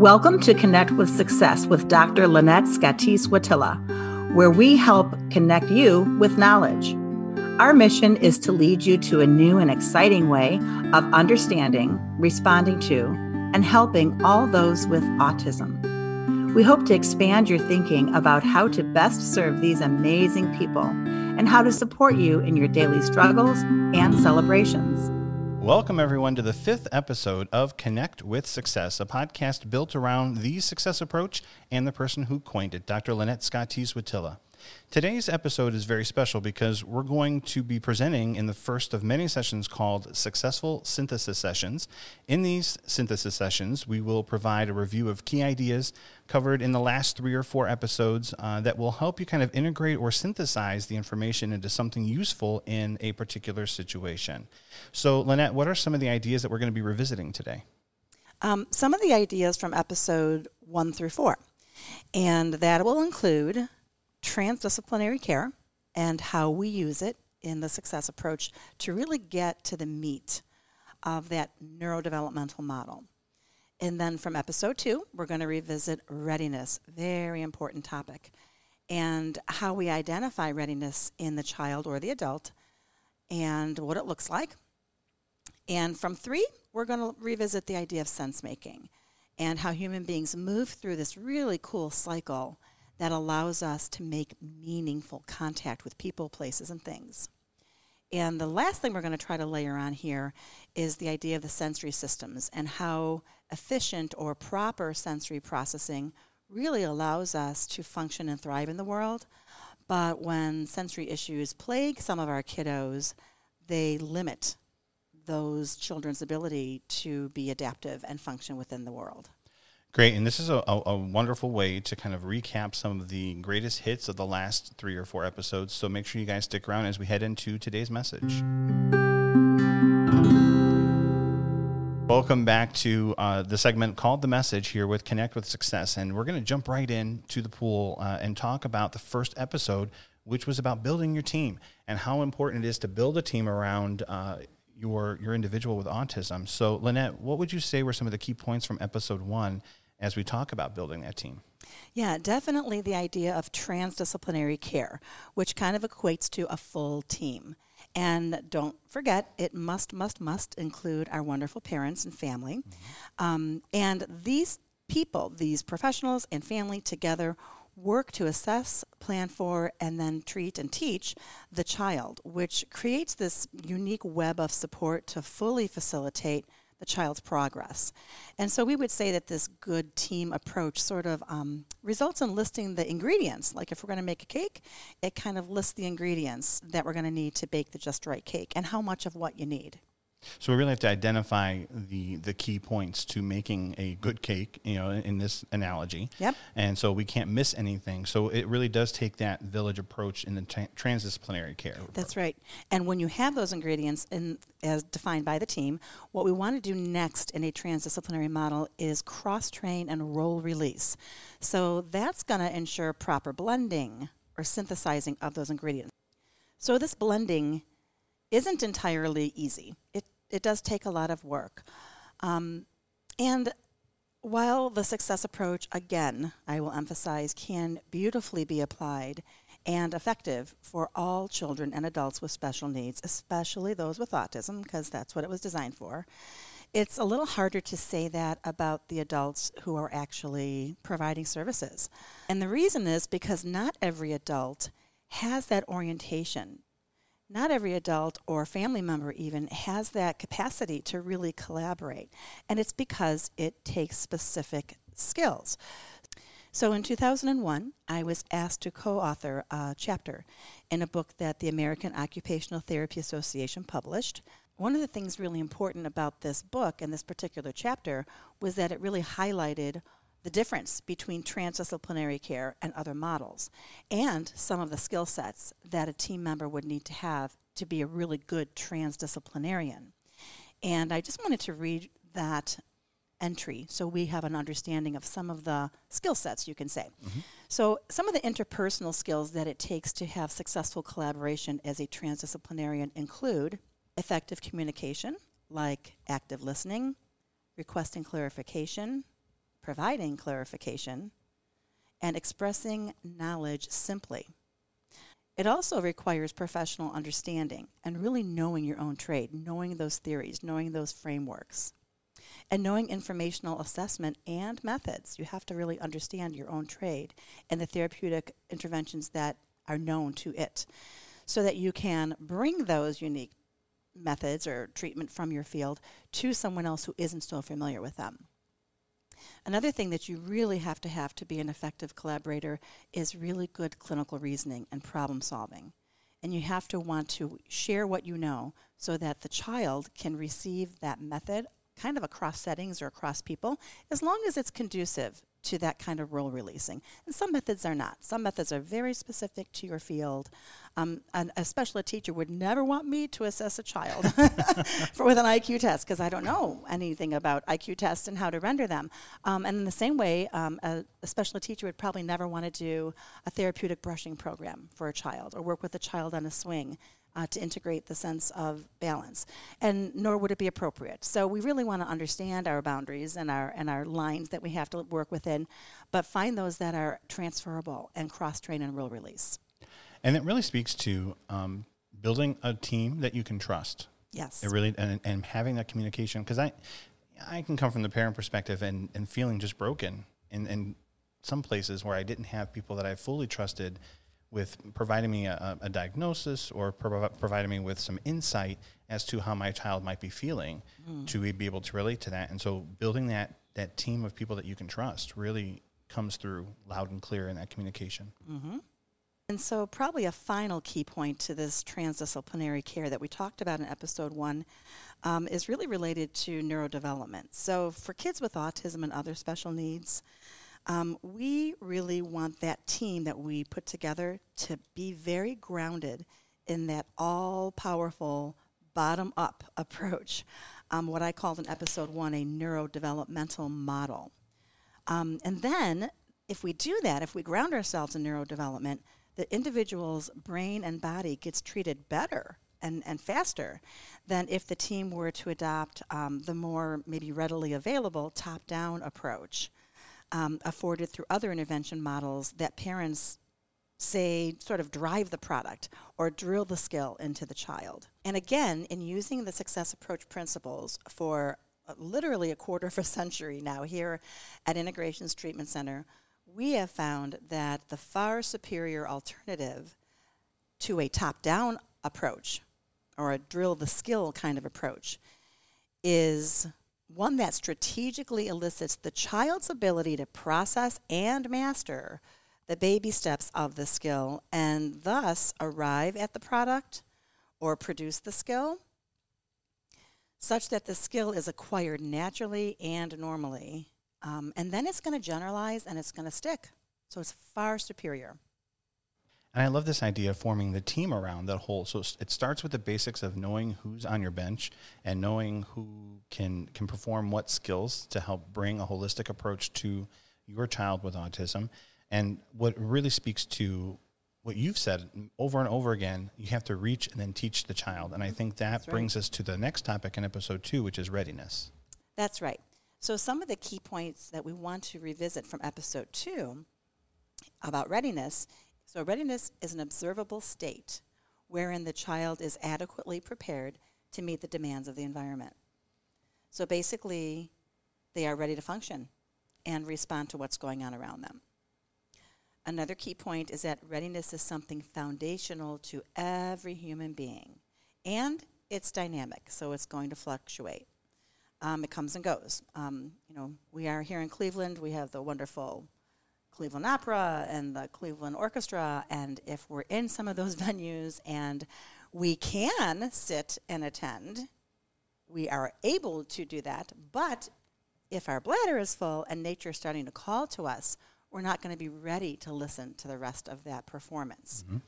Welcome to Connect with Success with Dr. Lynette Scotese-Sotillo, where we help connect you with knowledge. Our mission is to lead you to a new and exciting way of understanding, responding to, and helping all those with autism. We hope to expand your thinking about how to best serve these amazing people and how to support you in your daily struggles and celebrations. Welcome, everyone, to the fifth episode of Connect with Success, a podcast built around the success approach and the person who coined it, Dr. Lynette Scotese-Sotillo. Today's episode is very special because we're going to be presenting in the first of many sessions called Successful Synthesis Sessions. In these synthesis sessions, we will provide a review of key ideas covered in the last three or four episodes uh, that will help you kind of integrate or synthesize the information into something useful in a particular situation. So, Lynette, what are some of the ideas that we're going to be revisiting today? Um, some of the ideas from episode one through four. And that will include transdisciplinary care and how we use it in the success approach to really get to the meat of that neurodevelopmental model. And then from episode two, we're going to revisit readiness, very important topic, and how we identify readiness in the child or the adult and what it looks like. And from three, we're going to revisit the idea of sense making and how human beings move through this really cool cycle that allows us to make meaningful contact with people, places, and things. And the last thing we're going to try to layer on here is the idea of the sensory systems and how efficient or proper sensory processing really allows us to function and thrive in the world. But when sensory issues plague some of our kiddos, they limit those children's ability to be adaptive and function within the world. Great, and this is a, a, wonderful way to kind of recap some of the greatest hits of the last three or four episodes. So make sure you guys stick around as we head into today's message. Welcome back to uh, the segment called The Message here with Connect with Success. And we're going to jump right in to the pool uh, and talk about the first episode, which was about building your team and how important it is to build a team around uh, your, your individual with autism. So, Lynette, what would you say were some of the key points from episode one as we talk about building that team? Yeah, definitely the idea of transdisciplinary care, which kind of equates to a full team. And don't forget, it must, must, must include our wonderful parents and family. Mm-hmm. Um, and these people, these professionals and family together, work to assess, plan for, and then treat and teach the child, which creates this unique web of support to fully facilitate the child's progress. And so we would say that this good team approach sort of um, results in listing the ingredients. Like if we're going to make a cake, it kind of lists the ingredients that we're going to need to bake the just right cake and how much of what you need. So we really have to identify the the key points to making a good cake, you know, in this analogy. Yep. And so we can't miss anything. So it really does take that village approach in the tra- transdisciplinary care. That's right. And when you have those ingredients in, as defined by the team, what we want to do next in a transdisciplinary model is cross train and role release. So that's going to ensure proper blending or synthesizing of those ingredients. So this blending isn't entirely easy. It, it does take a lot of work. Um, and while the success approach, again, I will emphasize, can beautifully be applied and effective for all children and adults with special needs, especially those with autism, because that's what it was designed for. It's a little harder to say that about the adults who are actually providing services. And the reason is because not every adult has that orientation not every adult or family member even has that capacity to really collaborate. And it's because it takes specific skills. So in 2001, I was asked to co author a chapter in a book that the American Occupational Therapy Association published. One of the things really important about this book and this particular chapter was that it really highlighted the difference between transdisciplinary care and other models, and some of the skill sets that a team member would need to have to be a really good transdisciplinarian. And I just wanted to read that entry so we have an understanding of some of the skill sets, you can say. Mm-hmm. So, some of the interpersonal skills that it takes to have successful collaboration as a transdisciplinarian include effective communication, like active listening, requesting clarification, providing clarification, and expressing knowledge simply. It also requires professional understanding and really knowing your own trade, knowing those theories, knowing those frameworks, and knowing informational assessment and methods. You have to really understand your own trade and the therapeutic interventions that are known to it so that you can bring those unique methods or treatment from your field to someone else who isn't so familiar with them. Another thing that you really have to have to be an effective collaborator is really good clinical reasoning and problem solving. And you have to want to share what you know so that the child can receive that method kind of across settings or across people as long as it's conducive to that kind of role releasing. And some methods are not. Some methods are very specific to your field. Um, and especially a teacher would never want me to assess a child for with an IQ test because I don't know anything about IQ tests and how to render them. Um, and in the same way, um, a, a special teacher would probably never want to do a therapeutic brushing program for a child or work with a child on a swing uh, to integrate the sense of balance, and nor would it be appropriate. So we really want to understand our boundaries and our and our lines that we have to work within, but find those that are transferable and cross train and role release. And it really speaks to um, building a team that you can trust. Yes. It really and, and having that communication because I I can come from the parent perspective and, and feeling just broken in, in some places where I didn't have people that I fully trusted with providing me a, a diagnosis or providing me with some insight as to how my child might be feeling mm. to be able to relate to that. And so building that that team of people that you can trust really comes through loud and clear in that communication. Mm-hmm. And so, probably a final key point to this transdisciplinary care that we talked about in episode one um, is really related to neurodevelopment. So, for kids with autism and other special needs, um, we really want that team that we put together to be very grounded in that all powerful bottom up approach, um, what I called in episode one a neurodevelopmental model. Um, and then, if we do that, if we ground ourselves in neurodevelopment, the individual's brain and body gets treated better and, and faster than if the team were to adopt um, the more maybe readily available top down approach um, afforded through other intervention models that parents say sort of drive the product or drill the skill into the child. And again, in using the success approach principles for uh, literally a quarter of a century now here at Integrations Treatment Center, we have found that the far superior alternative to a top down approach or a drill the skill kind of approach is one that strategically elicits the child's ability to process and master the baby steps of the skill and thus arrive at the product or produce the skill such that the skill is acquired naturally and normally. Um, and then it's going to generalize and it's going to stick. So it's far superior. And I love this idea of forming the team around that whole. So it starts with the basics of knowing who's on your bench and knowing who can can perform what skills to help bring a holistic approach to your child with autism. And what really speaks to what you've said over and over again, you have to reach and then teach the child. And I mm-hmm. think that brings us to the next topic in episode two, which is readiness. That's right. So some of the key points that we want to revisit from episode two about readiness so, readiness is an observable state wherein the child is adequately prepared to meet the demands of the environment. So, basically, they are ready to function and respond to what's going on around them. Another key point is that readiness is something foundational to every human being, and it's dynamic, so it's going to fluctuate. Um, it comes and goes. Um, you know, we are here in Cleveland. We have the wonderful Cleveland Opera and the Cleveland Orchestra. And if we're in some of those venues and we can sit and attend, we are able to do that. But if our bladder is full and nature is starting to call to us, we're not going to be ready to listen to the rest of that performance. Mm-hmm.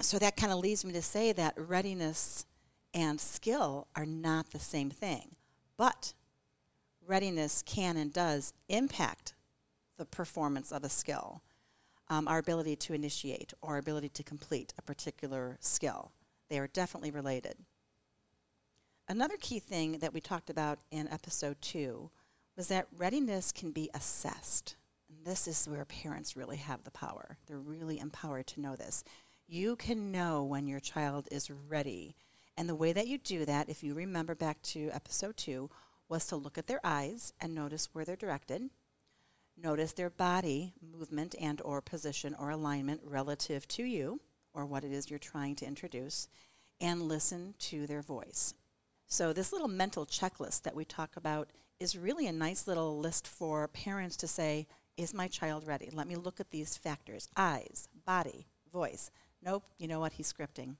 So that kind of leads me to say that readiness and skill are not the same thing. But readiness can and does impact the performance of a skill, um, our ability to initiate or our ability to complete a particular skill. They are definitely related. Another key thing that we talked about in episode two was that readiness can be assessed. And this is where parents really have the power. They're really empowered to know this. You can know when your child is ready. And the way that you do that, if you remember back to episode two, was to look at their eyes and notice where they're directed. Notice their body movement and or position or alignment relative to you or what it is you're trying to introduce and listen to their voice. So this little mental checklist that we talk about is really a nice little list for parents to say, is my child ready? Let me look at these factors eyes, body, voice. Nope, you know what? He's scripting.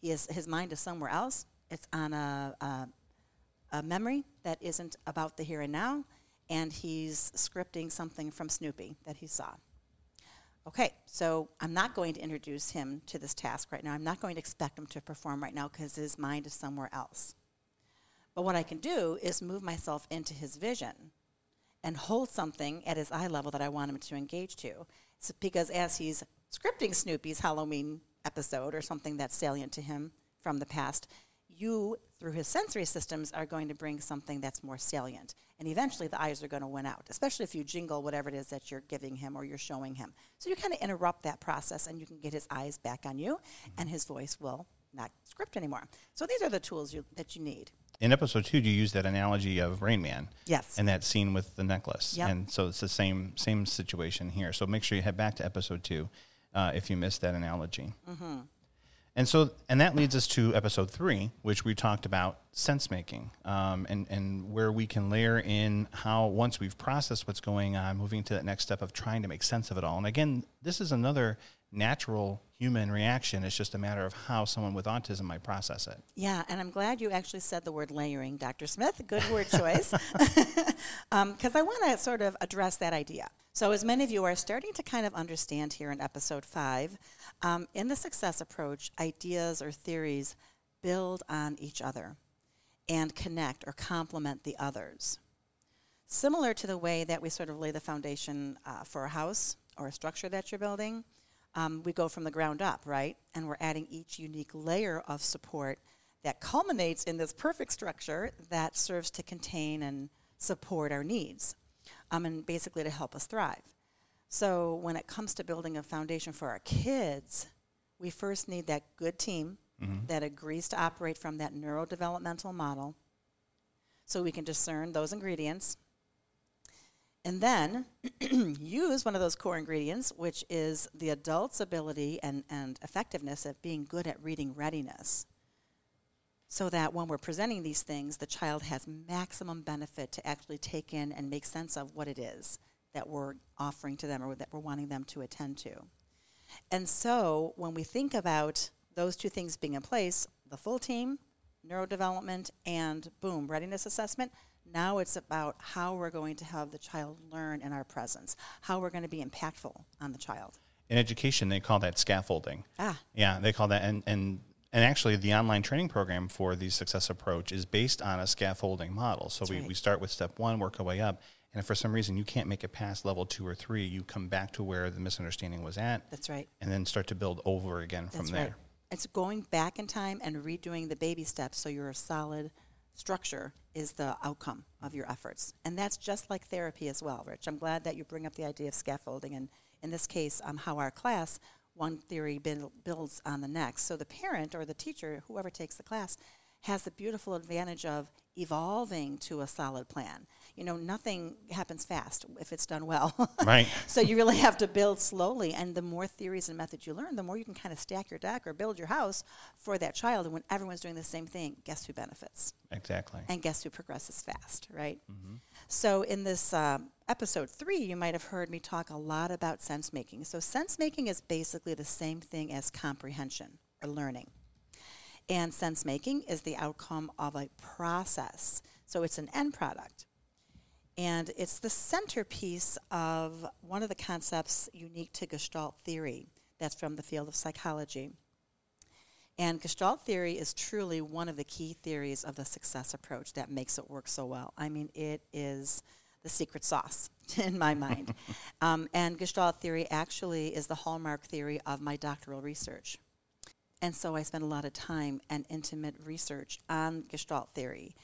He is, his mind is somewhere else. It's on a, a, a memory that isn't about the here and now, and he's scripting something from Snoopy that he saw. Okay, so I'm not going to introduce him to this task right now. I'm not going to expect him to perform right now because his mind is somewhere else. But what I can do is move myself into his vision and hold something at his eye level that I want him to engage to. So because as he's scripting Snoopy's Halloween episode or something that's salient to him from the past, you, through his sensory systems, are going to bring something that's more salient. And eventually the eyes are going to win out, especially if you jingle whatever it is that you're giving him or you're showing him. So you kind of interrupt that process and you can get his eyes back on you and his voice will not script anymore. So these are the tools you, that you need in episode two, you use that analogy of Rain Man. Yes. And that scene with the necklace. Yep. And so it's the same same situation here. So make sure you head back to episode two uh, if you missed that analogy. Mm-hmm. And so, and that leads us to episode three, which we talked about sense making, um, and and where we can layer in how once we've processed what's going on, moving to that next step of trying to make sense of it all. And again, this is another natural human reaction. It's just a matter of how someone with autism might process it. Yeah, and I'm glad you actually said the word layering, Dr. Smith. Good word choice. Because um, I want to sort of address that idea. So, as many of you are starting to kind of understand here in episode five, um, in the success approach, ideas or theories build on each other and connect or complement the others. Similar to the way that we sort of lay the foundation uh, for a house or a structure that you're building, um, we go from the ground up, right? And we're adding each unique layer of support that culminates in this perfect structure that serves to contain and support our needs um, and basically to help us thrive. So, when it comes to building a foundation for our kids, we first need that good team mm-hmm. that agrees to operate from that neurodevelopmental model so we can discern those ingredients and then use one of those core ingredients, which is the adult's ability and, and effectiveness of being good at reading readiness. So that when we're presenting these things, the child has maximum benefit to actually take in and make sense of what it is that we're offering to them or that we're wanting them to attend to. And so when we think about those two things being in place, the full team, neurodevelopment, and boom, readiness assessment, now it's about how we're going to have the child learn in our presence, how we're going to be impactful on the child. In education, they call that scaffolding. Ah. Yeah, they call that, and, and, and actually, the online training program for the success approach is based on a scaffolding model. So we, right. we start with step one, work our way up. And if for some reason you can't make it past level two or three, you come back to where the misunderstanding was at. That's right. And then start to build over again from That's there. Right. It's going back in time and redoing the baby steps so you're a solid structure is the outcome of your efforts. And that's just like therapy as well, Rich. I'm glad that you bring up the idea of scaffolding, and in this case, um, how our class, one theory builds on the next. So the parent or the teacher, whoever takes the class, has the beautiful advantage of evolving to a solid plan. You know, nothing happens fast if it's done well. Right. so you really have to build slowly, and the more theories and methods you learn, the more you can kind of stack your deck or build your house for that child. And when everyone's doing the same thing, guess who benefits? Exactly. And guess who progresses fast, right? Mm-hmm. So in this uh, episode three, you might have heard me talk a lot about sense making. So sense making is basically the same thing as comprehension or learning. And sense making is the outcome of a process. So it's an end product. And it's the centerpiece of one of the concepts unique to Gestalt theory that's from the field of psychology. And Gestalt theory is truly one of the key theories of the success approach that makes it work so well. I mean, it is the secret sauce in my mind. um, and Gestalt theory actually is the hallmark theory of my doctoral research. And so I spent a lot of time and intimate research on Gestalt theory.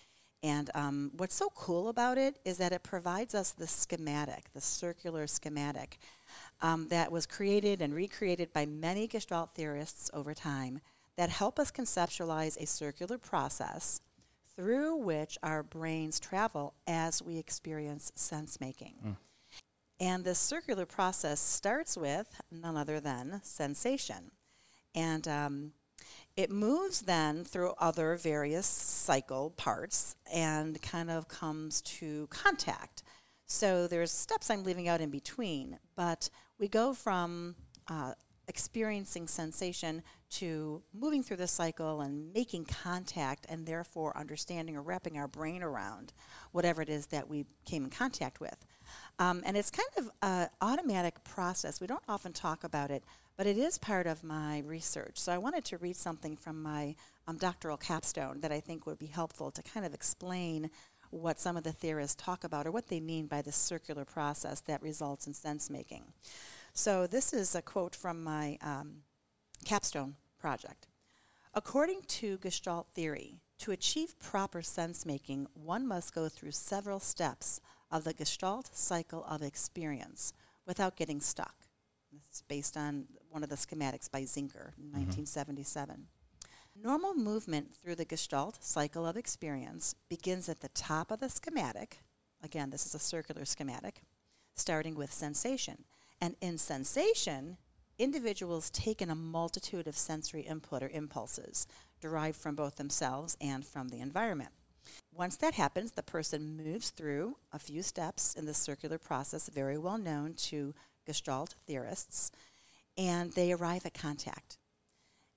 And um, what's so cool about it is that it provides us the schematic, the circular schematic, um, that was created and recreated by many Gestalt theorists over time that help us conceptualize a circular process through which our brains travel as we experience sense making. Mm. And this circular process starts with none other than sensation. And um, it moves then through other various cycle parts and kind of comes to contact. So there's steps I'm leaving out in between, but we go from uh, experiencing sensation to moving through the cycle and making contact and therefore understanding or wrapping our brain around whatever it is that we came in contact with. Um, and it's kind of an automatic process. We don't often talk about it, but it is part of my research. So I wanted to read something from my um, doctoral capstone that I think would be helpful to kind of explain what some of the theorists talk about or what they mean by the circular process that results in sense making. So this is a quote from my um, capstone project. According to Gestalt theory, to achieve proper sense making, one must go through several steps of the Gestalt cycle of experience without getting stuck. This is based on one of the schematics by Zinker in mm-hmm. 1977. Normal movement through the Gestalt cycle of experience begins at the top of the schematic. Again, this is a circular schematic, starting with sensation. And in sensation, individuals take in a multitude of sensory input or impulses derived from both themselves and from the environment. Once that happens, the person moves through a few steps in the circular process, very well known to Gestalt theorists, and they arrive at contact.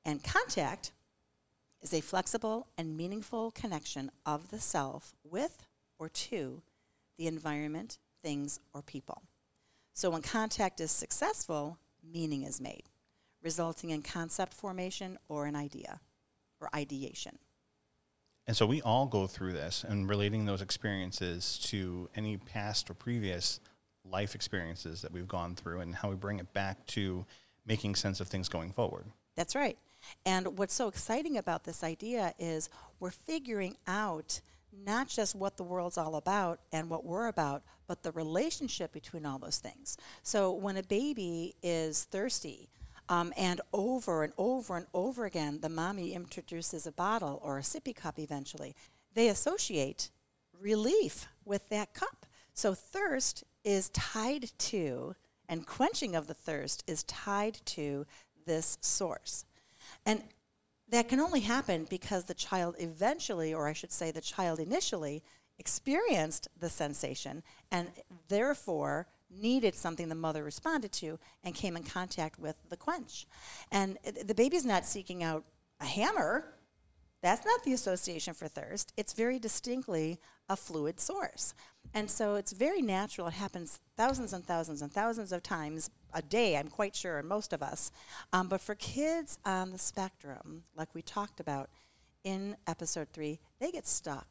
And contact is a flexible and meaningful connection of the self with or to the environment, things, or people. So when contact is successful, meaning is made, resulting in concept formation or an idea or ideation. And so we all go through this and relating those experiences to any past or previous life experiences that we've gone through and how we bring it back to making sense of things going forward. That's right. And what's so exciting about this idea is we're figuring out not just what the world's all about and what we're about, but the relationship between all those things. So when a baby is thirsty, um, and over and over and over again, the mommy introduces a bottle or a sippy cup eventually. They associate relief with that cup. So thirst is tied to, and quenching of the thirst is tied to this source. And that can only happen because the child eventually, or I should say, the child initially experienced the sensation and therefore needed something the mother responded to and came in contact with the quench. And the baby's not seeking out a hammer. That's not the association for thirst. It's very distinctly a fluid source. And so it's very natural. It happens thousands and thousands and thousands of times a day, I'm quite sure, in most of us. Um, but for kids on the spectrum, like we talked about in episode three, they get stuck.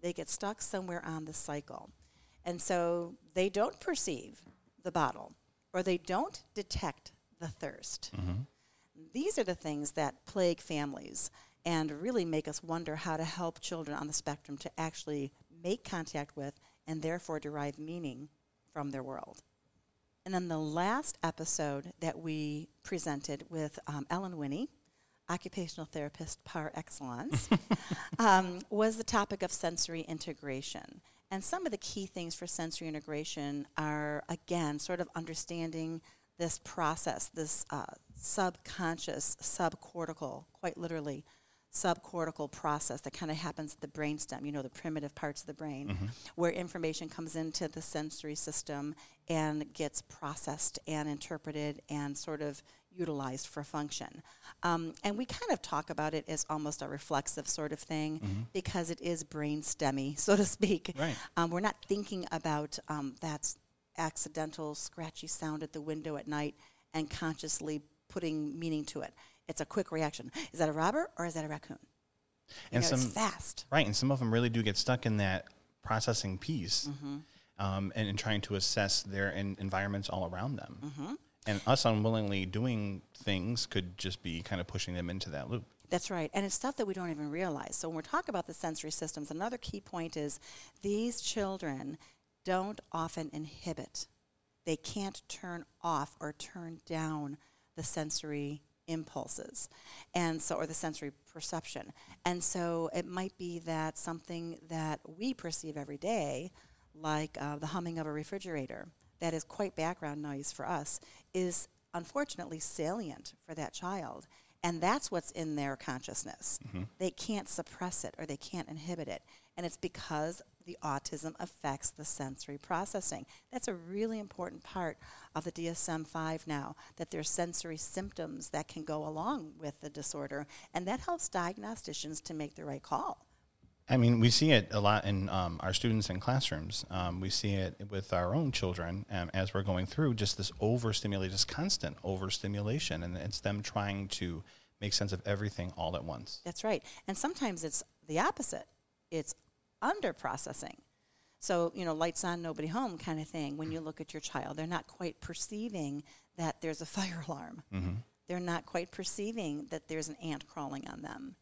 They get stuck somewhere on the cycle. And so they don't perceive the bottle or they don't detect the thirst. Mm-hmm. These are the things that plague families and really make us wonder how to help children on the spectrum to actually make contact with and therefore derive meaning from their world. And then the last episode that we presented with um, Ellen Winnie, occupational therapist par excellence, um, was the topic of sensory integration. And some of the key things for sensory integration are, again, sort of understanding this process, this uh, subconscious, subcortical, quite literally, subcortical process that kind of happens at the brainstem, you know, the primitive parts of the brain, mm-hmm. where information comes into the sensory system and gets processed and interpreted and sort of utilized for function. Um, and we kind of talk about it as almost a reflexive sort of thing mm-hmm. because it is brain stemmy, so to speak. Right. Um, we're not thinking about um, that accidental scratchy sound at the window at night and consciously putting meaning to it it's a quick reaction. Is that a robber or is that a raccoon? You and know, some fast, right? And some of them really do get stuck in that processing piece, mm-hmm. um, and in trying to assess their in- environments all around them. Mm-hmm. And us unwillingly doing things could just be kind of pushing them into that loop. That's right. And it's stuff that we don't even realize. So when we're talking about the sensory systems, another key point is these children don't often inhibit. They can't turn off or turn down the sensory impulses and so or the sensory perception and so it might be that something that we perceive every day like uh, the humming of a refrigerator that is quite background noise for us is unfortunately salient for that child. And that's what's in their consciousness. Mm-hmm. They can't suppress it or they can't inhibit it. And it's because the autism affects the sensory processing. That's a really important part of the DSM 5 now, that there's sensory symptoms that can go along with the disorder, and that helps diagnosticians to make the right call. I mean, we see it a lot in um, our students in classrooms. Um, we see it with our own children um, as we're going through just this overstimulation, just constant overstimulation, and it's them trying to make sense of everything all at once. That's right. And sometimes it's the opposite it's under processing. So, you know, lights on, nobody home kind of thing. When you look at your child, they're not quite perceiving that there's a fire alarm. They're not quite perceiving that there's an ant crawling on them.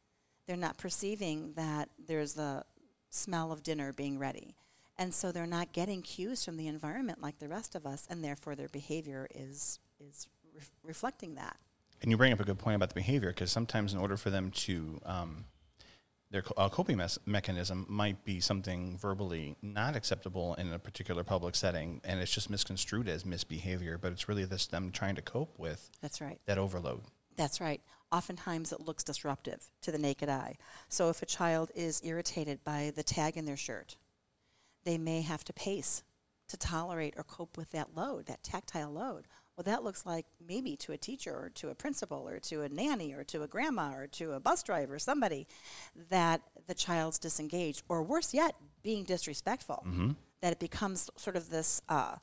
They're not perceiving that there's the smell of dinner being ready. And so they're not getting cues from the environment like the rest of us, and therefore their behavior is, is re- reflecting that. And you bring up a good point about the behavior because sometimes, in order for them to um, their co- uh, coping mes- mechanism might be something verbally not acceptable in a particular public setting, and it's just misconstrued as misbehavior. But it's really this them trying to cope with That's right. that overload. That's right. Oftentimes it looks disruptive to the naked eye. So if a child is irritated by the tag in their shirt, they may have to pace to tolerate or cope with that load, that tactile load. Well, that looks like maybe to a teacher or to a principal or to a nanny or to a grandma or to a bus driver, somebody, that the child's disengaged, or worse yet, being disrespectful. That it becomes sort of this uh,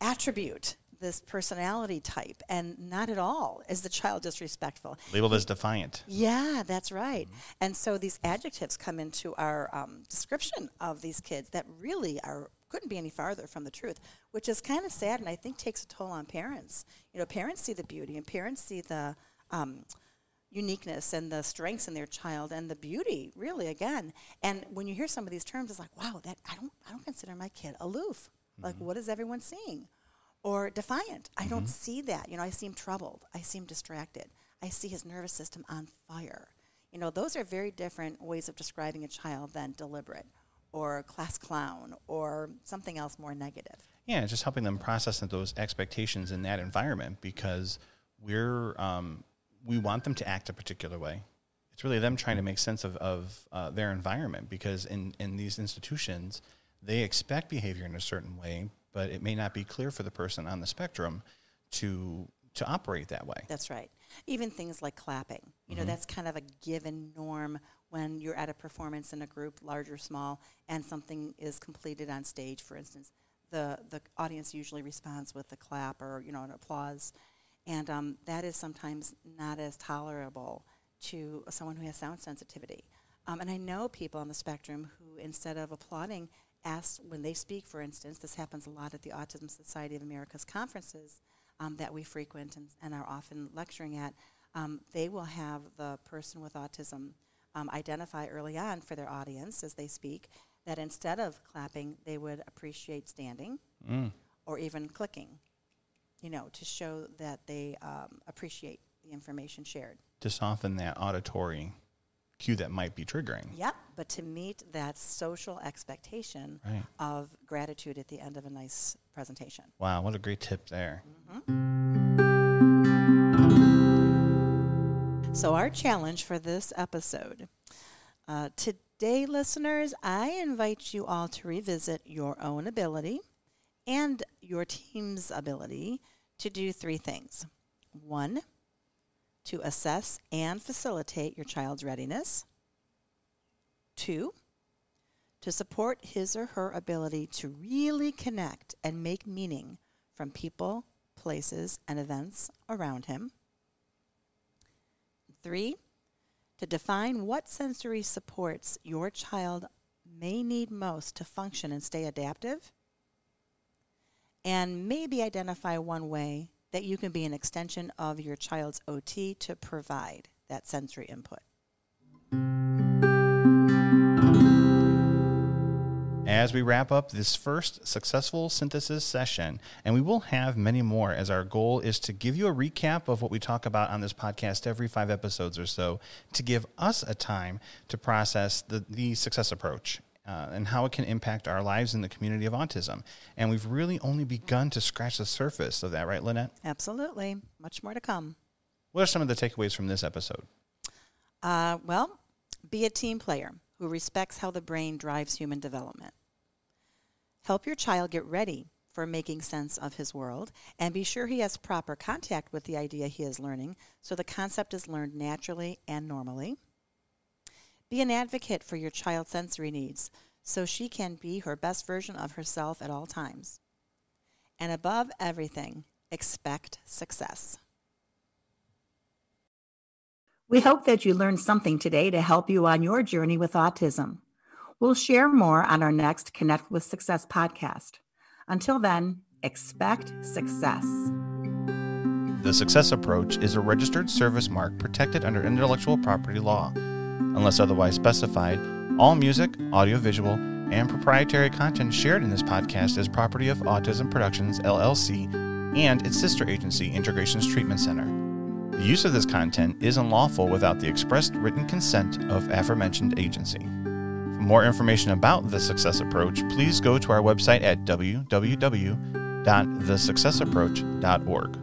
attribute, this personality type, and not at all is the child disrespectful. Labeled as defiant. Yeah, that's right. And so these adjectives come into our um, description of these kids that really are couldn't be any farther from the truth, which is kind of sad and I think takes a toll on parents. You know, parents see the beauty and parents see the um, uniqueness and the strengths in their child and the beauty, really, again. And when you hear some of these terms, it's like, wow, that I don't I don't consider my kid aloof. Like, what is everyone seeing? Or defiant. I don't see that. You know, I seem troubled. I seem distracted. I see his nervous system on fire. You know, those are very different ways of describing a child than deliberate or class clown or something else more negative. Yeah, just helping them process those expectations in that environment because we're um, we want them to act a particular way. It's really them trying to make sense of, of uh, their environment because in, in these institutions, they expect behavior in a certain way, but it may not be clear for the person on the spectrum to to operate that way. That's right. Even things like clapping. You know, that's kind of a given norm when you're at a performance in a group, large or small, and something is completed on stage, for instance. The, the audience usually responds with a clap or, you know, an applause. And um, that is sometimes not as tolerable to someone who has sound sensitivity. Um, and I know people on the spectrum who, instead of applauding, ask when they speak, for instance, this happens a lot at the Autism Society of America's conferences um, that we frequent and, and are often lecturing at, um, they will have the person with autism um, identify early on for their audience as they speak that instead of clapping, they would appreciate standing or even clicking, you know, to show that they um, appreciate the information shared. To soften that auditory cue that might be triggering. Yep, but to meet that social expectation Right. of gratitude at the end of a nice presentation. Wow, what a great tip there. So, our challenge for this episode uh, today, listeners, I invite you all to revisit your own ability and your team's ability to do three things. One, to assess and facilitate your child's readiness. Two, to support his or her ability to really connect and make meaning from people, places, and events around him. Three, to define what sensory supports your child may need most to function and stay adaptive. And maybe identify one way that you can be an extension of your child's OT to provide that sensory input. As we wrap up this first successful synthesis session, and we will have many more, as our goal is to give you a recap of what we talk about on this podcast every five episodes or so, to give us a time to process the, the success approach uh, and how it can impact our lives in the community of autism. And we've really only begun to scratch the surface of that, right, Lynette? Absolutely. Much more to come. What are some of the takeaways from this episode? Uh, well, be a team player who respects how the brain drives human development. Help your child get ready for making sense of his world and be sure he has proper contact with the idea he is learning so the concept is learned naturally and normally. Be an advocate for your child's sensory needs so she can be her best version of herself at all times. And above everything, expect success. We hope that you learned something today to help you on your journey with autism. We'll share more on our next Connect with Success podcast. Until then, expect success. The Success Approach is a registered service mark protected under intellectual property law. Unless otherwise specified, all music, audiovisual, and proprietary content shared in this podcast is property of Autism Productions LLC and its sister agency, Integrations Treatment Center. The use of this content is unlawful without the expressed written consent of aforementioned agency. For more information about the Success Approach, please go to our website at www.thesuccessapproach.org.